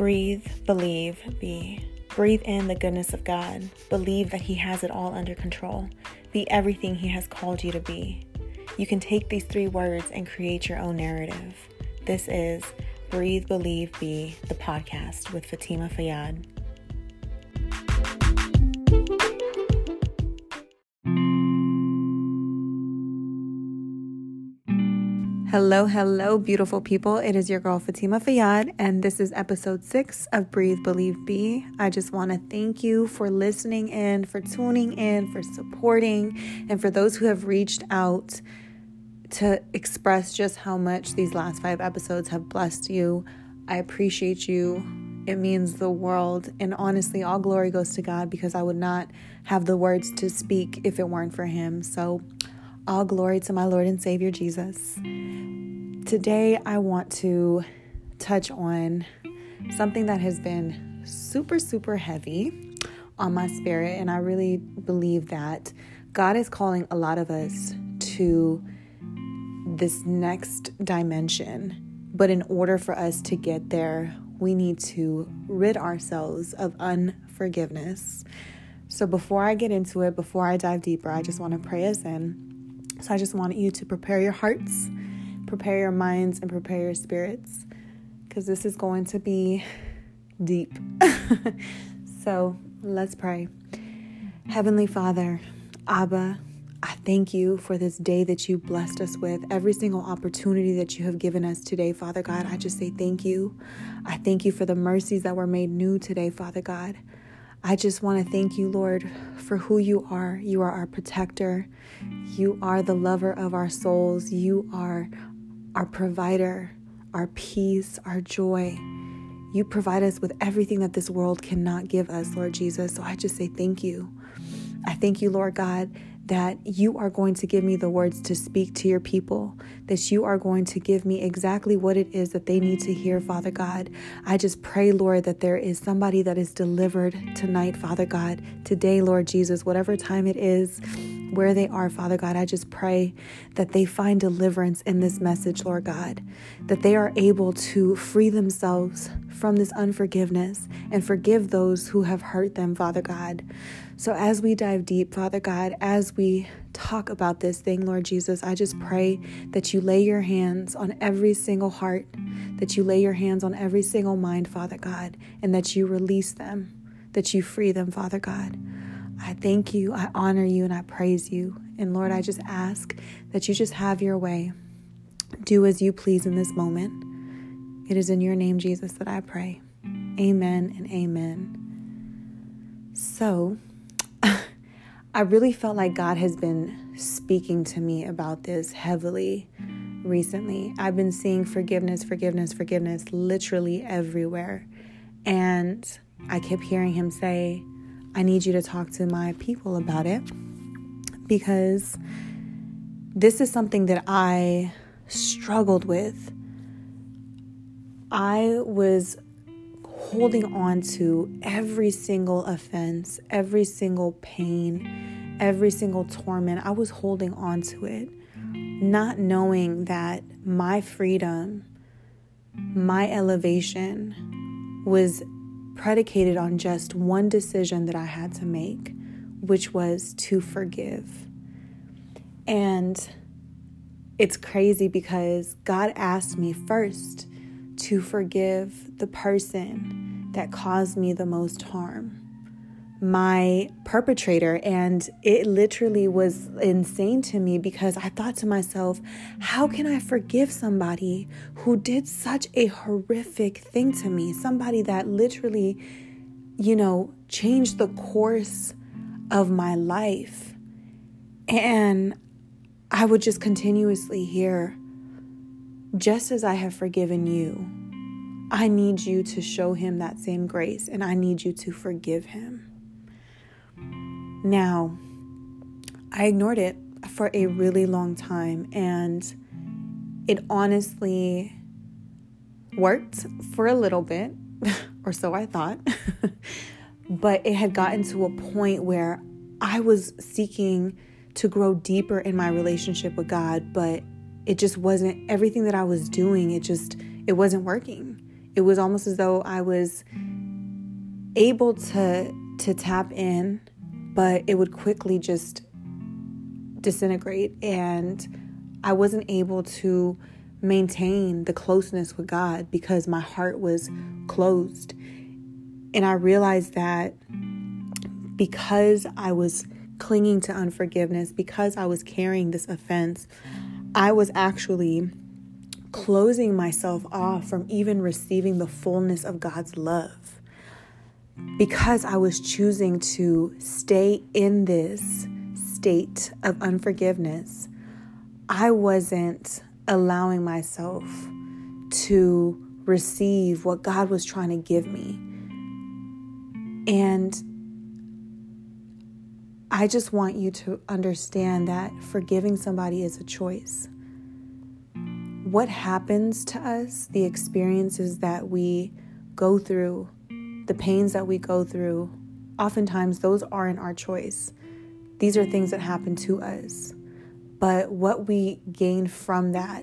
Breathe, believe, be. Breathe in the goodness of God. Believe that He has it all under control. Be everything He has called you to be. You can take these three words and create your own narrative. This is Breathe, Believe, Be, the podcast with Fatima Fayyad. Hello, hello, beautiful people. It is your girl Fatima Fayyad, and this is episode six of Breathe, Believe, Be. I just want to thank you for listening in, for tuning in, for supporting, and for those who have reached out to express just how much these last five episodes have blessed you. I appreciate you. It means the world. And honestly, all glory goes to God because I would not have the words to speak if it weren't for Him. So, all glory to my Lord and Savior Jesus. Today, I want to touch on something that has been super, super heavy on my spirit. And I really believe that God is calling a lot of us to this next dimension. But in order for us to get there, we need to rid ourselves of unforgiveness. So before I get into it, before I dive deeper, I just want to pray us in. So I just want you to prepare your hearts, prepare your minds, and prepare your spirits because this is going to be deep. so let's pray. Heavenly Father, Abba, I thank you for this day that you blessed us with, every single opportunity that you have given us today, Father God. I just say thank you. I thank you for the mercies that were made new today, Father God. I just want to thank you, Lord, for who you are. You are our protector. You are the lover of our souls. You are our provider, our peace, our joy. You provide us with everything that this world cannot give us, Lord Jesus. So I just say thank you. I thank you, Lord God, that you are going to give me the words to speak to your people, that you are going to give me exactly what it is that they need to hear, Father God. I just pray, Lord, that there is somebody that is delivered tonight, Father God, today, Lord Jesus, whatever time it is where they are, Father God. I just pray that they find deliverance in this message, Lord God, that they are able to free themselves from this unforgiveness and forgive those who have hurt them, Father God. So, as we dive deep, Father God, as we talk about this thing, Lord Jesus, I just pray that you lay your hands on every single heart, that you lay your hands on every single mind, Father God, and that you release them, that you free them, Father God. I thank you, I honor you, and I praise you. And Lord, I just ask that you just have your way. Do as you please in this moment. It is in your name, Jesus, that I pray. Amen and amen. So, I really felt like God has been speaking to me about this heavily recently. I've been seeing forgiveness, forgiveness, forgiveness literally everywhere. And I kept hearing him say, I need you to talk to my people about it because this is something that I struggled with. I was holding on to every single offense, every single pain, every single torment. I was holding on to it, not knowing that my freedom, my elevation was predicated on just one decision that I had to make, which was to forgive. And it's crazy because God asked me first to forgive the person that caused me the most harm, my perpetrator. And it literally was insane to me because I thought to myself, how can I forgive somebody who did such a horrific thing to me? Somebody that literally, you know, changed the course of my life. And I would just continuously hear, just as I have forgiven you, I need you to show him that same grace and I need you to forgive him. Now, I ignored it for a really long time and it honestly worked for a little bit, or so I thought. but it had gotten to a point where I was seeking to grow deeper in my relationship with God, but it just wasn't everything that I was doing, it just it wasn't working. It was almost as though I was able to to tap in, but it would quickly just disintegrate and I wasn't able to maintain the closeness with God because my heart was closed. And I realized that because I was clinging to unforgiveness, because I was carrying this offense, I was actually closing myself off from even receiving the fullness of God's love. Because I was choosing to stay in this state of unforgiveness, I wasn't allowing myself to receive what God was trying to give me. And I just want you to understand that forgiving somebody is a choice. What happens to us, the experiences that we go through, the pains that we go through, oftentimes those aren't our choice. These are things that happen to us. But what we gain from that,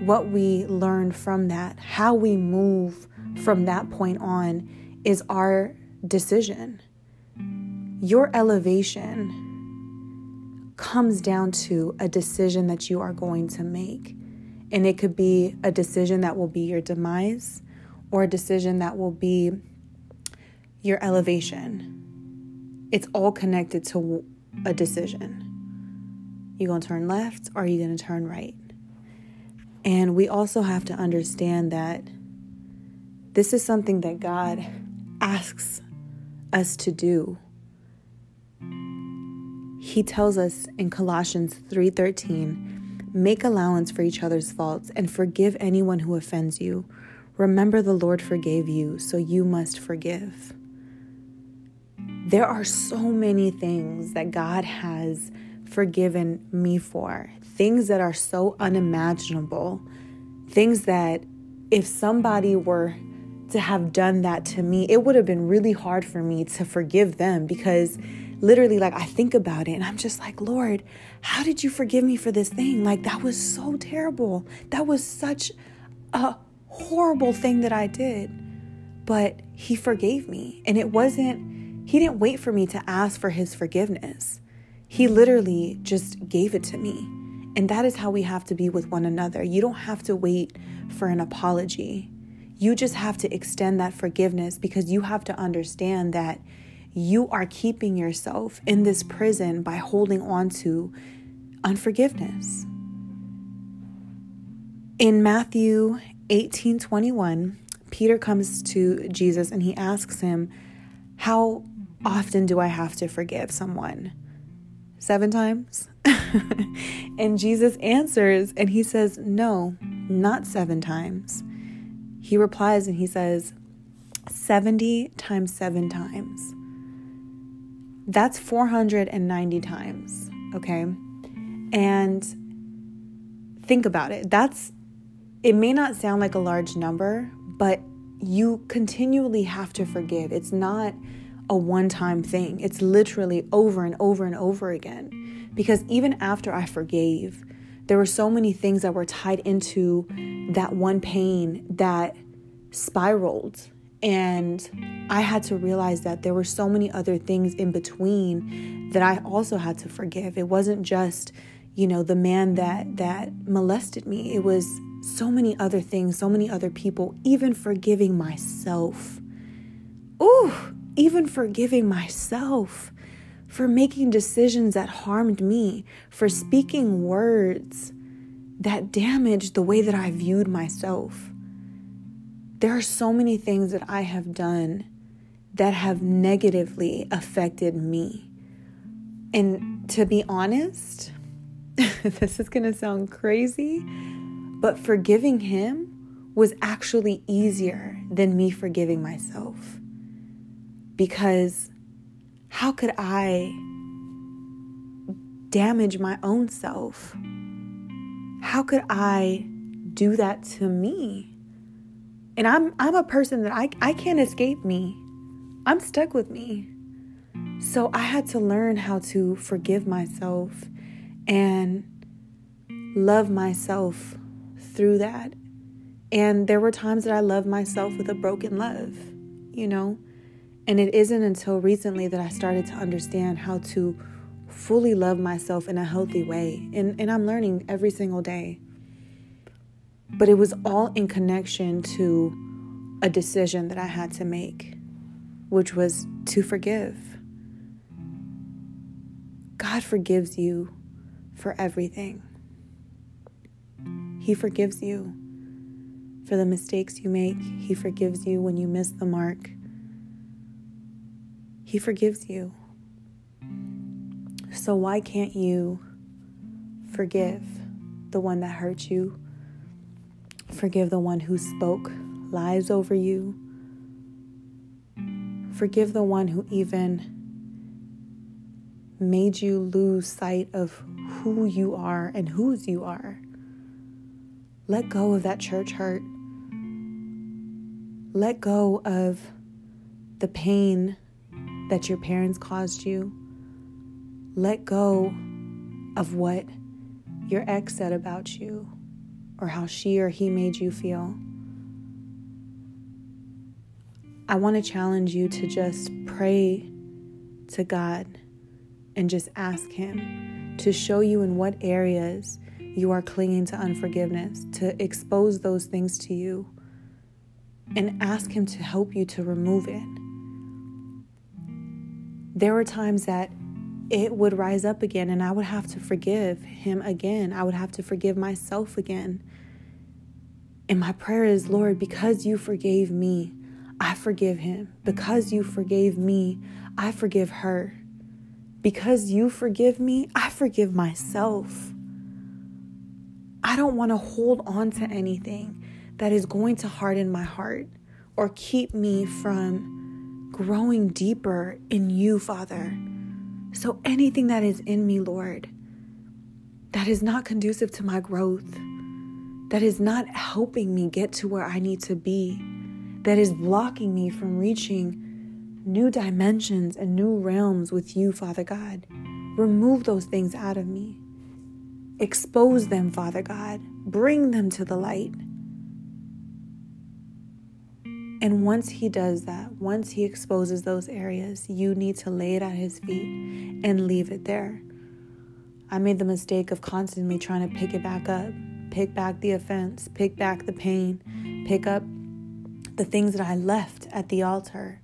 what we learn from that, how we move from that point on is our decision. Your elevation comes down to a decision that you are going to make. And it could be a decision that will be your demise or a decision that will be your elevation. It's all connected to a decision. You going to turn left or are you going to turn right? And we also have to understand that this is something that God asks us to do. He tells us in Colossians 3:13, "Make allowance for each other's faults and forgive anyone who offends you. Remember the Lord forgave you, so you must forgive." There are so many things that God has forgiven me for, things that are so unimaginable, things that if somebody were to have done that to me, it would have been really hard for me to forgive them because literally, like, I think about it and I'm just like, Lord, how did you forgive me for this thing? Like, that was so terrible. That was such a horrible thing that I did. But He forgave me. And it wasn't, He didn't wait for me to ask for His forgiveness. He literally just gave it to me. And that is how we have to be with one another. You don't have to wait for an apology. You just have to extend that forgiveness because you have to understand that you are keeping yourself in this prison by holding on to unforgiveness. In Matthew 18 21, Peter comes to Jesus and he asks him, How often do I have to forgive someone? Seven times? and Jesus answers and he says, No, not seven times. He replies and he says, 70 times seven times. That's 490 times, okay? And think about it. That's, it may not sound like a large number, but you continually have to forgive. It's not a one time thing, it's literally over and over and over again. Because even after I forgave, there were so many things that were tied into that one pain that spiraled and I had to realize that there were so many other things in between that I also had to forgive. It wasn't just, you know, the man that that molested me. It was so many other things, so many other people, even forgiving myself. Ooh, even forgiving myself for making decisions that harmed me, for speaking words that damaged the way that I viewed myself. There are so many things that I have done that have negatively affected me. And to be honest, this is going to sound crazy, but forgiving him was actually easier than me forgiving myself. Because how could I damage my own self? How could I do that to me? And I'm I'm a person that I, I can't escape me. I'm stuck with me. So I had to learn how to forgive myself and love myself through that. And there were times that I loved myself with a broken love, you know? And it isn't until recently that I started to understand how to fully love myself in a healthy way. And, and I'm learning every single day. But it was all in connection to a decision that I had to make, which was to forgive. God forgives you for everything. He forgives you for the mistakes you make. He forgives you when you miss the mark. He forgives you. So, why can't you forgive the one that hurt you? Forgive the one who spoke lies over you. Forgive the one who even made you lose sight of who you are and whose you are. Let go of that church hurt. Let go of the pain that your parents caused you. Let go of what your ex said about you or how she or he made you feel. I want to challenge you to just pray to God and just ask Him to show you in what areas you are clinging to unforgiveness, to expose those things to you, and ask Him to help you to remove it. There were times that it would rise up again, and I would have to forgive Him again. I would have to forgive myself again. And my prayer is, Lord, because you forgave me, I forgive him. Because you forgave me, I forgive her. Because you forgive me, I forgive myself. I don't want to hold on to anything that is going to harden my heart or keep me from growing deeper in you, Father. So anything that is in me, Lord, that is not conducive to my growth, that is not helping me get to where I need to be, that is blocking me from reaching new dimensions and new realms with you, Father God. Remove those things out of me. Expose them, Father God. Bring them to the light. And once He does that, once He exposes those areas, you need to lay it at His feet and leave it there. I made the mistake of constantly trying to pick it back up, pick back the offense, pick back the pain, pick up the things that I left at the altar.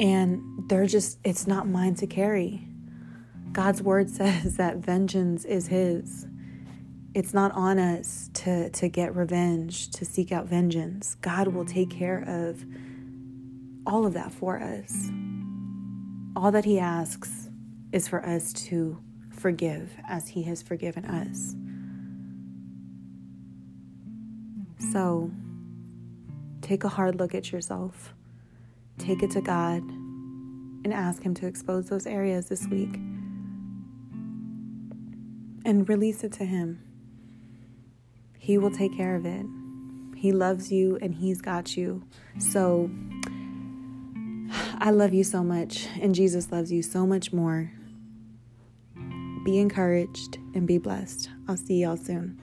And they're just, it's not mine to carry. God's word says that vengeance is His. It's not on us to, to get revenge, to seek out vengeance. God will take care of all of that for us. All that He asks is for us to forgive as He has forgiven us. So take a hard look at yourself, take it to God, and ask Him to expose those areas this week and release it to Him. He will take care of it. He loves you and He's got you. So I love you so much, and Jesus loves you so much more. Be encouraged and be blessed. I'll see y'all soon.